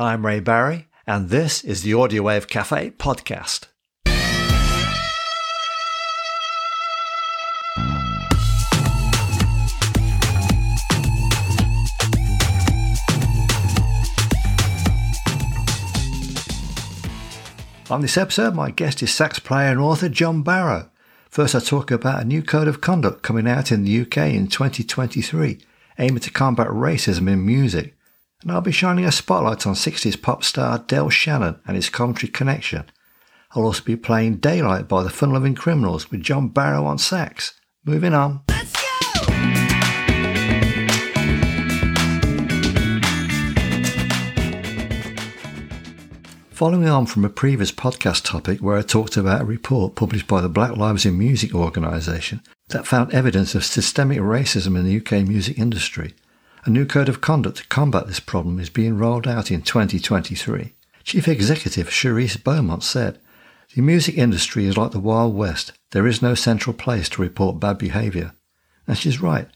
I'm Ray Barry, and this is the Audio Wave Cafe podcast. On this episode, my guest is sax player and author John Barrow. First, I talk about a new code of conduct coming out in the UK in 2023, aiming to combat racism in music and I'll be shining a spotlight on 60s pop star Del Shannon and his Coventry connection. I'll also be playing Daylight by the Fun Lovin' Criminals with John Barrow on sax. Moving on. Following on from a previous podcast topic where I talked about a report published by the Black Lives in Music organisation that found evidence of systemic racism in the UK music industry, a new code of conduct to combat this problem is being rolled out in 2023. Chief Executive Charisse Beaumont said, The music industry is like the Wild West. There is no central place to report bad behaviour. And she's right.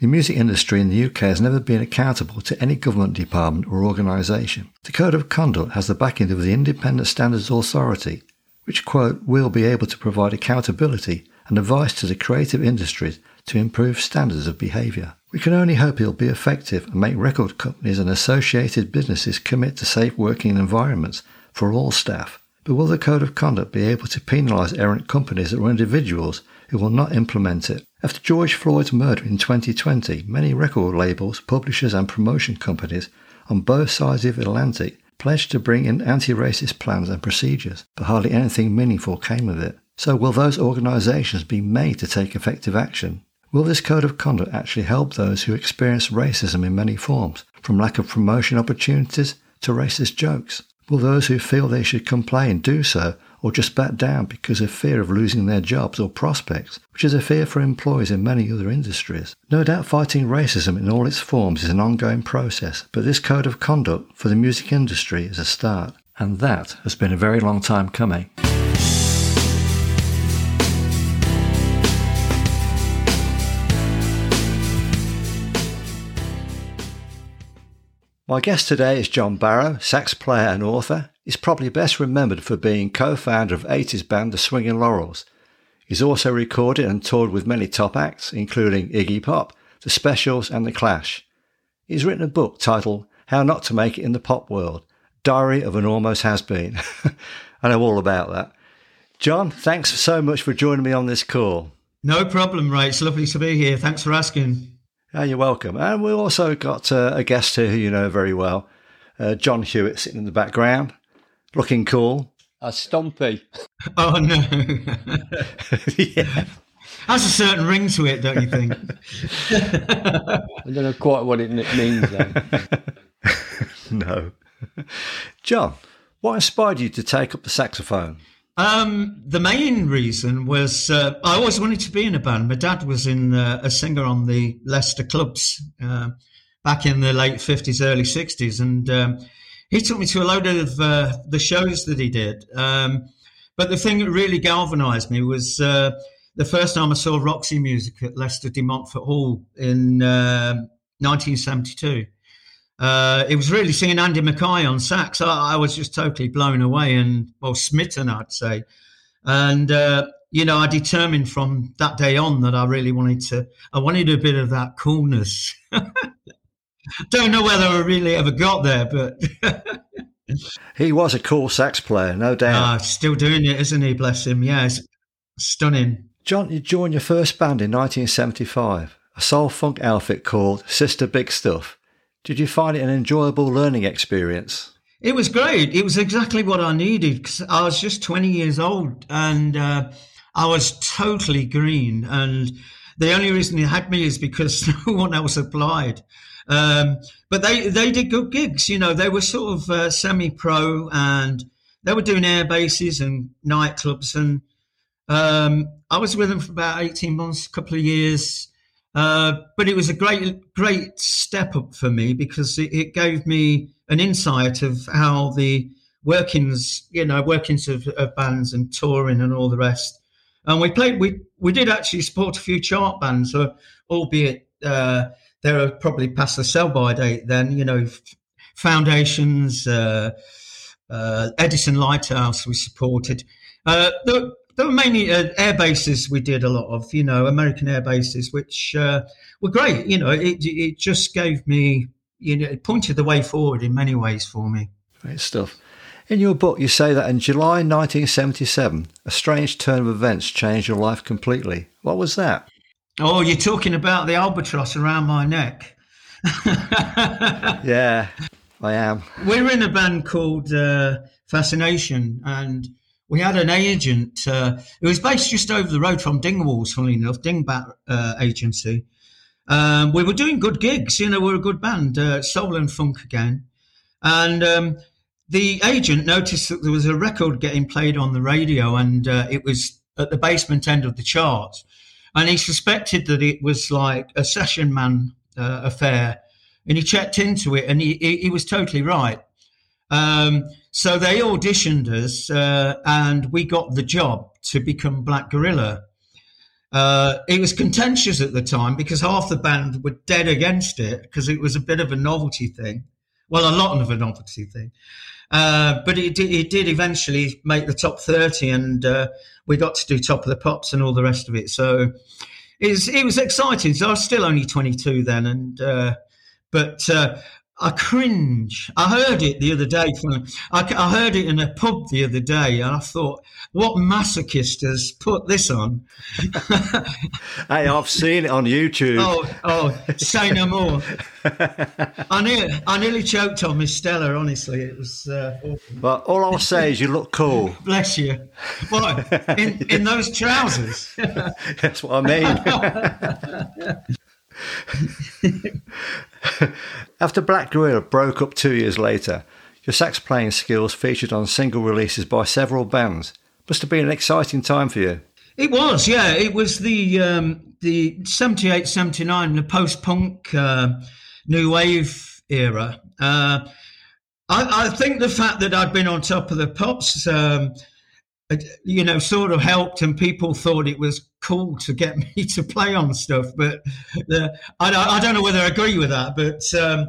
The music industry in the UK has never been accountable to any government department or organisation. The Code of Conduct has the backing of the Independent Standards Authority, which, quote, will be able to provide accountability and advice to the creative industries to improve standards of behaviour. We can only hope it'll be effective and make record companies and associated businesses commit to safe working environments for all staff. But will the Code of Conduct be able to penalise errant companies or individuals who will not implement it? After George Floyd's murder in 2020, many record labels, publishers, and promotion companies on both sides of the Atlantic pledged to bring in anti racist plans and procedures, but hardly anything meaningful came of it. So, will those organisations be made to take effective action? Will this code of conduct actually help those who experience racism in many forms, from lack of promotion opportunities to racist jokes? Will those who feel they should complain do so or just back down because of fear of losing their jobs or prospects, which is a fear for employees in many other industries? No doubt fighting racism in all its forms is an ongoing process, but this code of conduct for the music industry is a start. And that has been a very long time coming. My guest today is John Barrow, sax player and author. He's probably best remembered for being co-founder of 80s band The Swinging Laurels. He's also recorded and toured with many top acts, including Iggy Pop, The Specials and The Clash. He's written a book titled How Not to Make It in the Pop World, Diary of an Almost Has-Been. I know all about that. John, thanks so much for joining me on this call. No problem, Ray. It's lovely to be here. Thanks for asking. Oh, you're welcome. And we've also got uh, a guest here who you know very well, uh, John Hewitt, sitting in the background, looking cool. A stompy. Oh no! yeah, has a certain ring to it, don't you think? I don't know quite what it means. no, John. What inspired you to take up the saxophone? Um, the main reason was uh, I always wanted to be in a band. My dad was in uh, a singer on the Leicester clubs uh, back in the late fifties, early sixties, and um, he took me to a load of uh, the shows that he did. Um, but the thing that really galvanised me was uh, the first time I saw Roxy music at Leicester de Montfort Hall in 1972. Uh, it was really seeing Andy Mackay on sax. I, I, was just totally blown away and well smitten, I'd say. And uh, you know, I determined from that day on that I really wanted to. I wanted a bit of that coolness. Don't know whether I really ever got there, but he was a cool sax player, no doubt. Uh, still doing it, isn't he? Bless him. Yeah, it's stunning. John, you joined your first band in 1975, a soul funk outfit called Sister Big Stuff. Did you find it an enjoyable learning experience? It was great. It was exactly what I needed because I was just 20 years old and uh, I was totally green. And the only reason they had me is because no one else applied. Um, but they, they did good gigs. You know, they were sort of uh, semi pro and they were doing air bases and nightclubs. And um, I was with them for about 18 months, a couple of years. Uh, but it was a great, great step up for me because it, it, gave me an insight of how the workings, you know, workings of, of, bands and touring and all the rest. And we played, we we did actually support a few chart bands, uh, albeit uh, they were probably past the sell by date then. You know, foundations, uh, Edison Lighthouse we supported. Uh, there, were mainly uh, air bases we did a lot of, you know, American air bases, which uh, were great. You know, it, it just gave me, you know, it pointed the way forward in many ways for me. Great stuff. In your book, you say that in July 1977, a strange turn of events changed your life completely. What was that? Oh, you're talking about the albatross around my neck. yeah, I am. We're in a band called uh, Fascination, and we had an agent. Uh, it was based just over the road from Dingwalls, funnily enough, Dingbat uh, agency. Um, we were doing good gigs, you know, we are a good band, uh, soul and funk again. And um, the agent noticed that there was a record getting played on the radio, and uh, it was at the basement end of the charts. And he suspected that it was like a session man uh, affair and he checked into it, and he, he, he was totally right. Um, so they auditioned us, uh, and we got the job to become Black Gorilla. Uh, it was contentious at the time because half the band were dead against it because it was a bit of a novelty thing. Well, a lot of a novelty thing. Uh, but it, it did eventually make the top 30 and uh, we got to do top of the pops and all the rest of it. So it was, it was exciting. So I was still only 22 then. And uh, but uh, I cringe. I heard it the other day. From, I, I, heard it in a pub the other day, and I thought, what masochist has put this on? hey, I've seen it on YouTube. Oh, oh, say no more. I nearly, I nearly choked on Miss Stella. Honestly, it was. Uh, well, all I'll say is you look cool. Bless you. What in in those trousers? That's what I mean. After Black Gorilla broke up two years later, your sax playing skills featured on single releases by several bands. Must have been an exciting time for you. It was, yeah. It was the um, the 78, 79, the post punk uh, new wave era. Uh, I, I, think the fact that I'd been on top of the pops um, you know, sort of helped, and people thought it was cool to get me to play on stuff. But uh, I, I, don't know whether I agree with that. But um,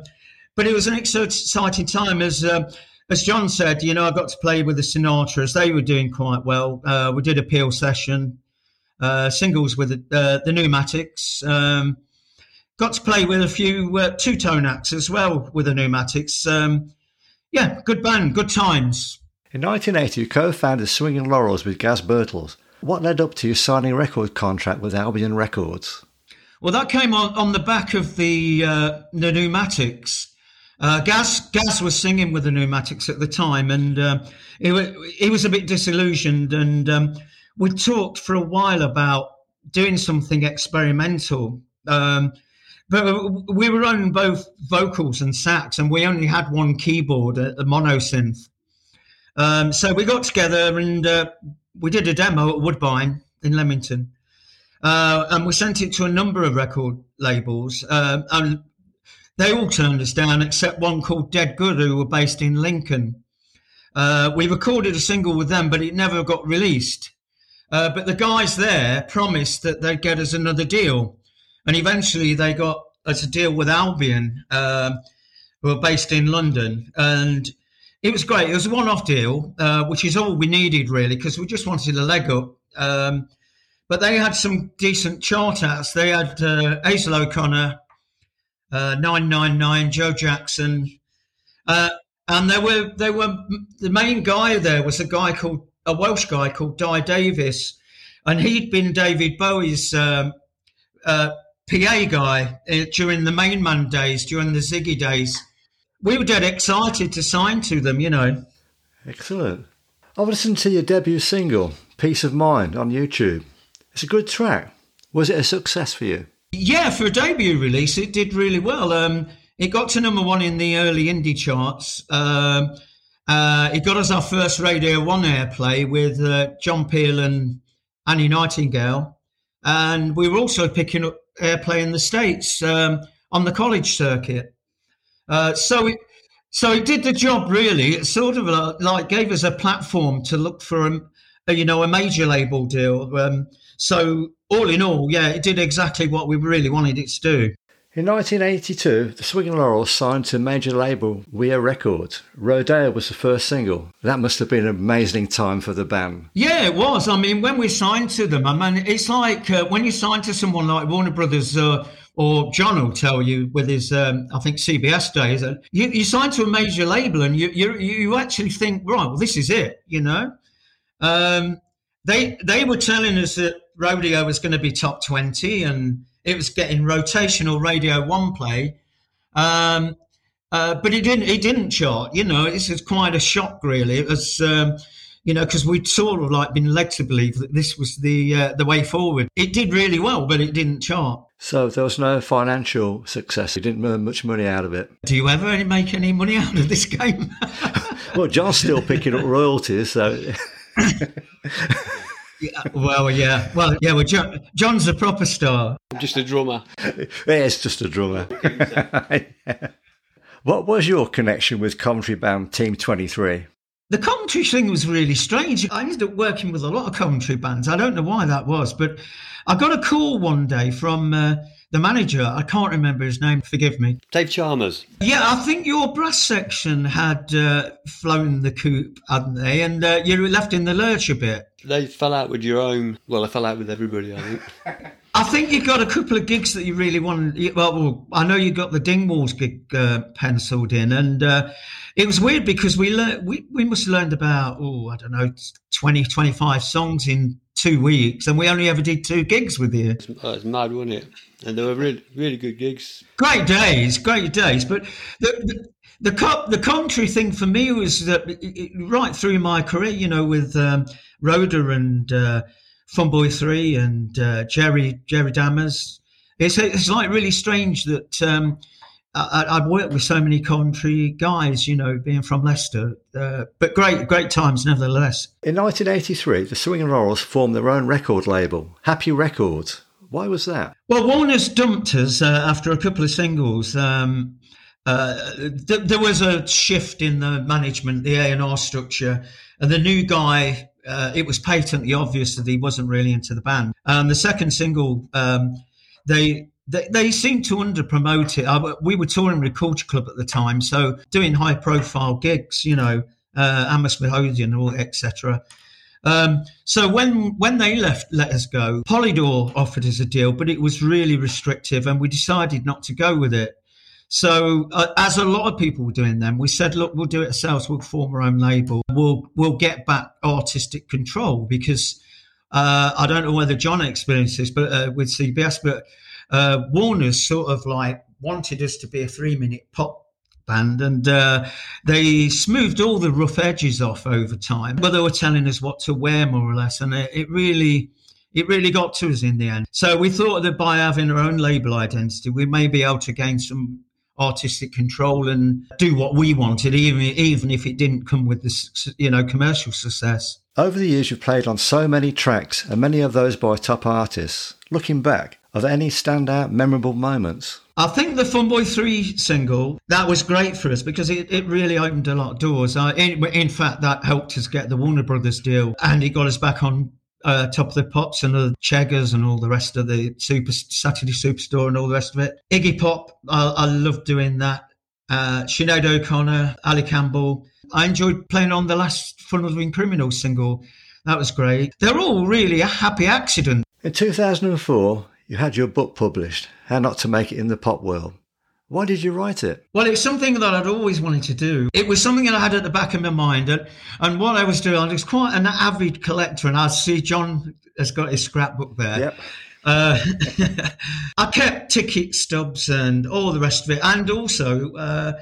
but it was an exciting time, as uh, as John said. You know, I got to play with the Sinatras; they were doing quite well. Uh, we did a Peel session, uh, singles with the, the Pneumatics. Um, got to play with a few uh, two tone acts as well with the Pneumatics. Um, yeah, good band, good times. In 1980, you co-founded Swinging Laurels with Gaz Birtles. What led up to you signing a record contract with Albion Records? Well, that came on, on the back of the uh, the Pneumatics. Uh, Gaz Gaz was singing with the Pneumatics at the time, and uh, he, he was a bit disillusioned. And um, we talked for a while about doing something experimental. Um, but we were running both vocals and sax, and we only had one keyboard, a, a mono synth. Um, so we got together and uh, we did a demo at Woodbine in Leamington. Uh, and we sent it to a number of record labels. Uh, and they all turned us down except one called Dead Good, who were based in Lincoln. Uh, we recorded a single with them, but it never got released. Uh, but the guys there promised that they'd get us another deal. And eventually they got us a deal with Albion, um, who are based in London. And it was great. It was a one-off deal, uh, which is all we needed really, because we just wanted a leg up. Um, but they had some decent chart outs. They had uh, Hazel O'Connor, uh, 999, Joe Jackson, uh, and they were they were the main guy there was a guy called a Welsh guy called Dai Davies, and he'd been David Bowie's um, uh, PA guy uh, during the Main Man days, during the Ziggy days we were dead excited to sign to them, you know. Excellent. I've listened to your debut single, Peace of Mind, on YouTube. It's a good track. Was it a success for you? Yeah, for a debut release, it did really well. Um, it got to number one in the early indie charts. Um, uh, it got us our first Radio 1 airplay with uh, John Peel and Annie Nightingale. And we were also picking up airplay in the States um, on the college circuit. Uh, so it so it did the job really. It sort of uh, like gave us a platform to look for a, a you know a major label deal. Um, so all in all, yeah, it did exactly what we really wanted it to do. In 1982, the Swinging Laurels signed to major label WEA Records. Rodeo was the first single. That must have been an amazing time for the band. Yeah, it was. I mean, when we signed to them, I mean, it's like uh, when you sign to someone like Warner Brothers uh, or John will tell you with his, um, I think CBS days, uh, you, you sign to a major label and you, you you actually think, right, well, this is it, you know. Um, they they were telling us that Rodeo was going to be top twenty and it was getting rotational Radio One play, um, uh, but it didn't. It didn't chart. You know, this is quite a shock, really. It was. Um, you know, because we'd sort of like been led to believe that this was the uh, the way forward. It did really well, but it didn't chart. So there was no financial success. You didn't earn much money out of it. Do you ever make any money out of this game? well, John's still picking up royalties, so. Yeah, well, yeah, well, yeah. Well, John, John's a proper star. I'm just a drummer. yeah, it's just a drummer. what was your connection with Coventry band Team Twenty Three? The Coventry thing was really strange. I ended up working with a lot of Coventry bands. I don't know why that was, but I got a call one day from. Uh, the manager, I can't remember his name, forgive me. Dave Chalmers. Yeah, I think your brass section had uh, flown the coop, hadn't they? And uh, you were left in the lurch a bit. They fell out with your own. Well, I fell out with everybody, I think. I think you got a couple of gigs that you really wanted. Well, I know you got the Dingwalls gig uh, penciled in, and uh, it was weird because we learned we, we must have learned about oh I don't know 20, 25 songs in two weeks, and we only ever did two gigs with you. It's, oh, it's mad, wasn't it? And they were really really good gigs. Great days, great days. But the the, the, co- the Coventry thing for me was that it, right through my career, you know, with um, Rhoda and. Uh, Funboy Three and uh, Jerry Jerry Dammers. It's it's like really strange that um, I, have worked with so many Coventry guys, you know, being from Leicester. Uh, but great great times nevertheless. In 1983, the Swinging Laurels formed their own record label, Happy Records. Why was that? Well, Warner's dumped us uh, after a couple of singles. Um, uh, th- there was a shift in the management, the A and R structure, and the new guy uh, it was patently obvious that he wasn't really into the band. Um, the second single, um, they, they they seemed to under promote it. I, we were touring with Culture Club at the time, so doing high profile gigs, you know, uh, Hammersmith Odeon, etc. Um, so when when they left, let us go. Polydor offered us a deal, but it was really restrictive, and we decided not to go with it. So, uh, as a lot of people were doing them, we said, look, we'll do it ourselves. We'll form our own label. We'll we'll get back artistic control because uh, I don't know whether John experienced this, but uh, with CBS, but uh, Warner's sort of like wanted us to be a three minute pop band and uh, they smoothed all the rough edges off over time but they were telling us what to wear more or less and it, it really it really got to us in the end so we thought that by having our own label identity we may be able to gain some artistic control and do what we wanted, even even if it didn't come with the you know commercial success. Over the years, you've played on so many tracks, and many of those by top artists. Looking back, are there any standout, memorable moments? I think the Fun Boy 3 single, that was great for us because it, it really opened a lot of doors. Uh, in, in, fact, that helped us get the Warner Brothers deal and it got us back on uh, Top of the Pops and the Cheggers and all the rest of the Super Saturday Superstore and all the rest of it. Iggy Pop, I, I love doing that. Uh, Sinead O'Connor, Ali Campbell. I enjoyed playing on the last Fun Criminal single. That was great. They're all really a happy accident. In 2004, you had your book published, How Not to Make It in the Pop World. Why did you write it? Well, it's something that I'd always wanted to do. It was something that I had at the back of my mind. And, and what I was doing, I was quite an avid collector. And I see John has got his scrapbook there. Yep. Uh, I kept ticket stubs and all the rest of it. And also, uh,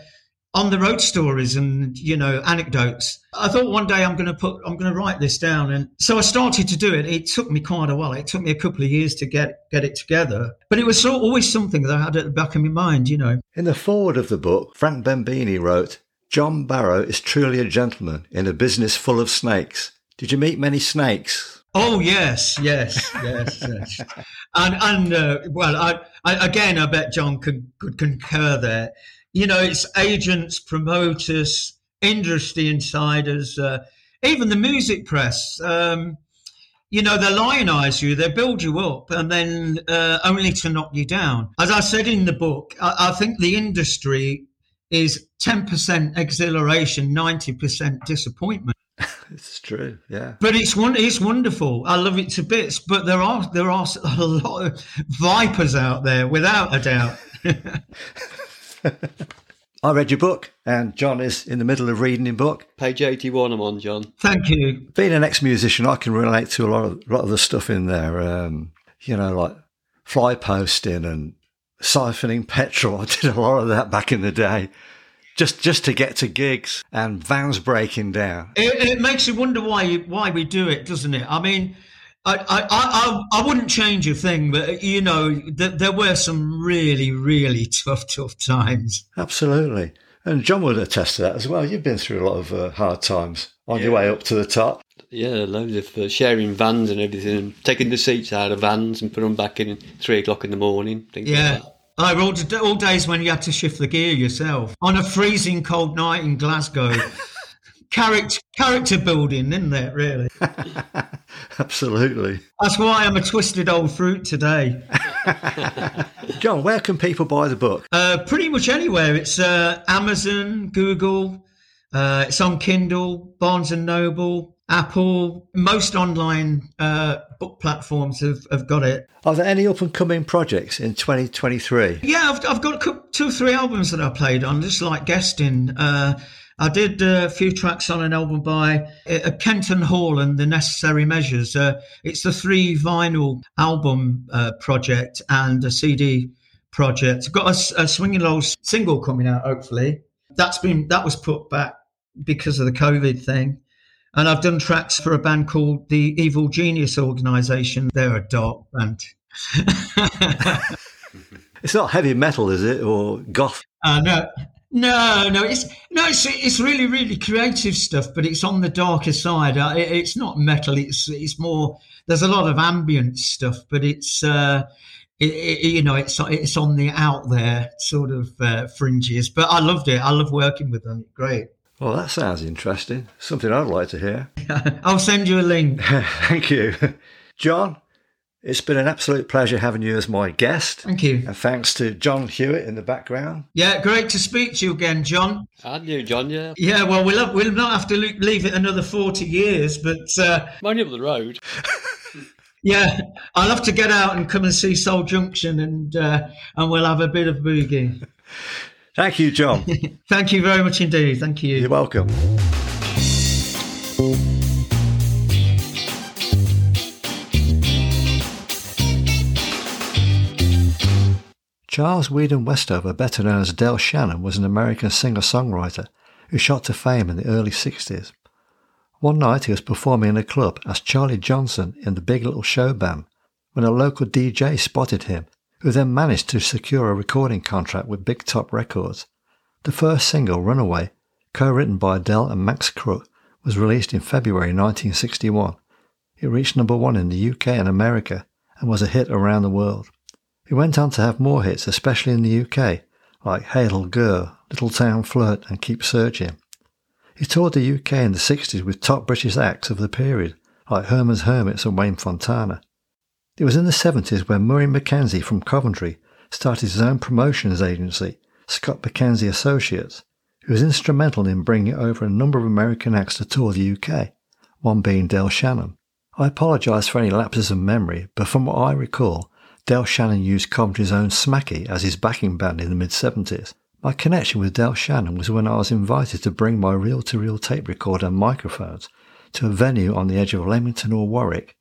on the road stories and you know anecdotes. I thought one day i'm going to put i'm going to write this down. And so i started to do it. It took me quite a while. It took me a couple of years to get get it together. But it was so, always something that i had at the back of my mind you know. In the forward of the book frank benbini wrote john barrow is truly a gentleman in a business full of snakes. Did you meet many snakes? Oh yes, yes, yes, yes. and and uh, well, I, I, again, I bet John could could concur there you know, it's agents, promoters, industry insiders, uh, even the music press. Um, you know, they lionize you, they build you up, and then uh, only to knock you down. As I said in the book, I, I think the industry is 10% exhilaration, 90% disappointment. It's true, yeah. But it's one, it's wonderful. I love it to bits. But there are there are a lot of vipers out there, without a doubt. I read your book, and John is in the middle of reading your book. Page 81 I'm on, John. Thank you. Being an ex-musician, I can relate to a lot of lot of the stuff in there. Um, you know, like fly posting and siphoning petrol. I did a lot of that back in the day. Just, just to get to gigs and vans breaking down. It, it makes you wonder why you, why we do it, doesn't it? I mean, I, I, I, I wouldn't change a thing, but you know, th- there were some really, really tough, tough times. Absolutely. And John would attest to that as well. You've been through a lot of uh, hard times on your way up to the top. Yeah, loads of uh, sharing vans and everything, and taking the seats out of vans and putting them back in at three o'clock in the morning. Things Yeah. Like that. I all, all days when you had to shift the gear yourself on a freezing cold night in Glasgow. character, character building, isn't it, really? Absolutely. That's why I'm a twisted old fruit today. John, where can people buy the book? Uh, pretty much anywhere. It's uh, Amazon, Google. Uh, it's on Kindle, Barnes and Noble, Apple. Most online uh, book platforms have, have got it. Are there any up and coming projects in 2023? Yeah, I've, I've got two or three albums that I played on, just like guesting. I did a few tracks on an album by uh, Kenton Hall and the Necessary Measures. Uh, it's the three vinyl album uh, project and a CD project. I've got a, a swinging low single coming out, hopefully. That's been that was put back because of the COVID thing. And I've done tracks for a band called the Evil Genius Organization. They're a dark band. It's not heavy metal, is it? Or goth? Uh, no, no, no. It's no, it's it's really really creative stuff, but it's on the darker side. Uh, it, it's not metal. It's it's more. There's a lot of ambient stuff, but it's uh, it, it, you know it's it's on the out there sort of uh, fringes. But I loved it. I love working with them. Great. Well, that sounds interesting. Something I'd like to hear. I'll send you a link. Thank you. John, it's been an absolute pleasure having you as my guest. Thank you. And thanks to John Hewitt in the background. Yeah, great to speak to you again, John. And you, John, yeah. Yeah, well, we'll have, we'll not have to leave it another forty years, but. Uh, I'm only up the road. Yeah, I'll have to get out and come and see Soul Junction, and uh, and we'll have a bit of boogie. Thank you, John. Thank you very much indeed. Thank you. You're welcome. Charles Weedon Westover, better known as Del Shannon, was an American singer-songwriter who shot to fame in the early 60s. One night he was performing in a club as Charlie Johnson in the Big Little Show band when a local DJ spotted him, who then managed to secure a recording contract with Big Top Records. The first single, Runaway, co-written by Del and Max Crook, was released in February 1961. It reached number one in the UK and America and was a hit around the world. He went on to have more hits, especially in the UK, like Little Girl, Little Town Flirt and Keep Searching. He toured the UK in the 60s with top British acts of the period, like Herman's Hermits and Wayne Fontana. It was in the 70s when Murray Mackenzie from Coventry started his own promotions agency, Scott Mackenzie Associates, who was instrumental in bringing over a number of American acts to tour the UK, one being Del Shannon. I apologise for any lapses of memory, but from what I recall, Del Shannon used Coventry's own Smacky as his backing band in the mid 70s. My connection with Del Shannon was when I was invited to bring my reel to reel tape recorder and microphones to a venue on the edge of Leamington or Warwick.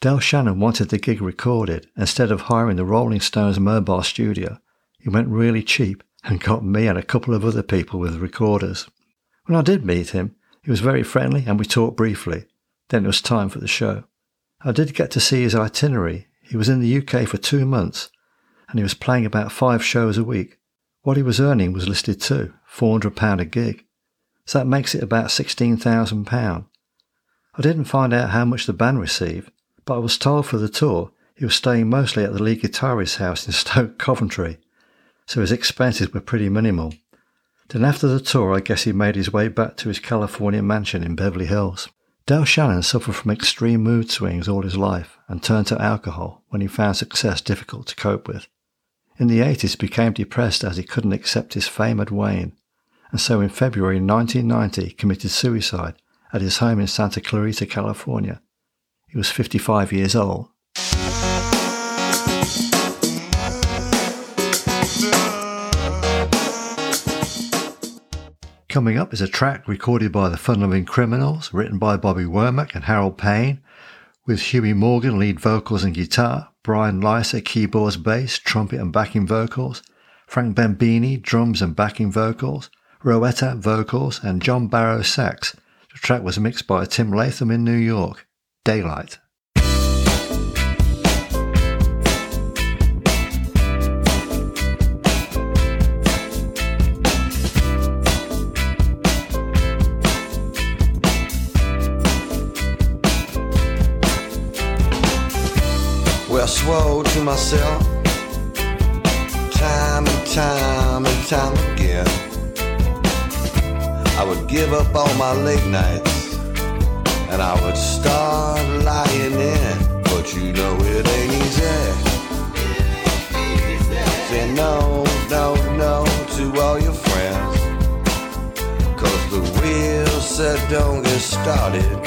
Del Shannon wanted the gig recorded instead of hiring the Rolling Stones mobile studio. He went really cheap and got me and a couple of other people with recorders. When I did meet him, he was very friendly and we talked briefly. Then it was time for the show. I did get to see his itinerary. He was in the UK for two months and he was playing about five shows a week. What he was earning was listed too, £400 a gig. So that makes it about £16,000. I didn't find out how much the band received, but I was told for the tour he was staying mostly at the lead guitarist's house in Stoke Coventry, so his expenses were pretty minimal. Then after the tour, I guess he made his way back to his California mansion in Beverly Hills. Del Shannon suffered from extreme mood swings all his life and turned to alcohol when he found success difficult to cope with. In the 80s, he became depressed as he couldn't accept his fame had waned, and so in February 1990 committed suicide at his home in Santa Clarita, California. He was 55 years old. Coming up is a track recorded by the Fun Lovin' Criminals, written by Bobby Womack and Harold Payne, with Huey Morgan lead vocals and guitar, Brian Leiser keyboards, bass, trumpet and backing vocals, Frank Benbini drums and backing vocals, Rowetta vocals, and John Barrow sax. The track was mixed by Tim Latham in New York. Daylight. Swore to myself time and time and time again. I would give up all my late nights and I would start lying in. But you know it ain't easy. Say no, no, no to all your friends. Cause the wheel said don't get started.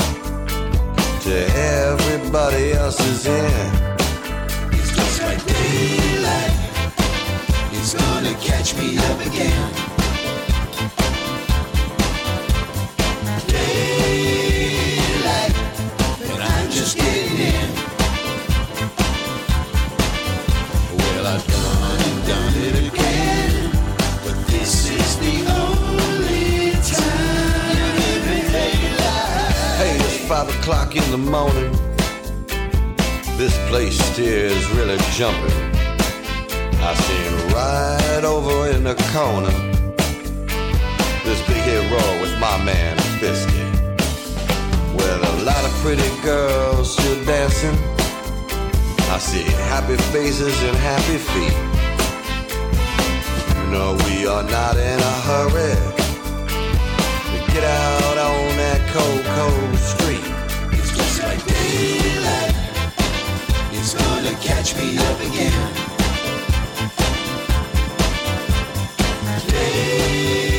To everybody is in o'clock in the morning. This place is really jumping. I seen right over in the corner this big hero with my man Fisky. With a lot of pretty girls still dancing. I see happy faces and happy feet. You know we are not in a hurry to get out on that cold, cold street. It's just like daylight. It's gonna catch me up again. Daylight,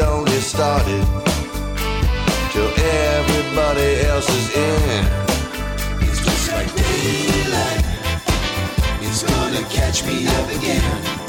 get started. Till everybody else is in. It's just like daylight. It's gonna catch me up again.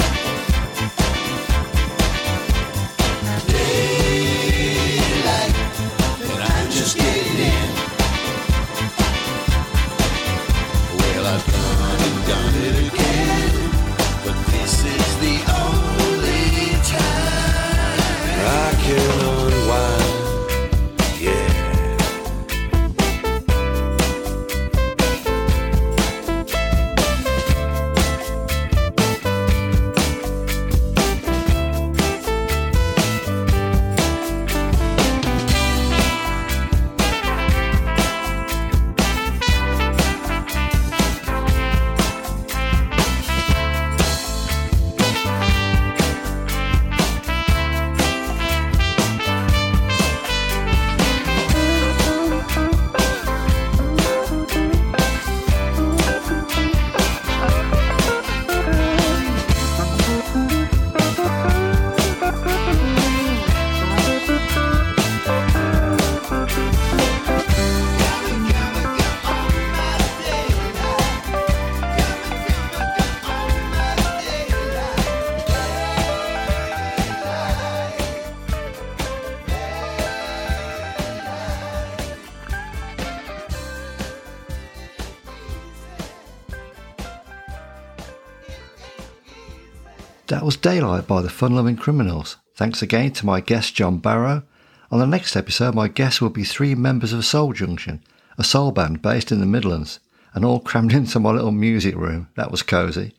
That was Daylight by the Fun Lovin' Criminals. Thanks again to my guest John Barrow. On the next episode, my guests will be three members of Soul Junction, a soul band based in the Midlands, and all crammed into my little music room. That was cosy.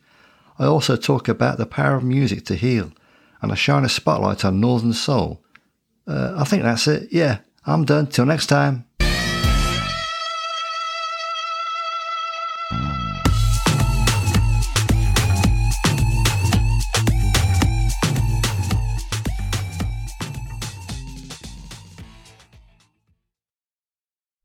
I also talk about the power of music to heal, and I shine a spotlight on Northern Soul. Uh, I think that's it. Yeah, I'm done. Till next time.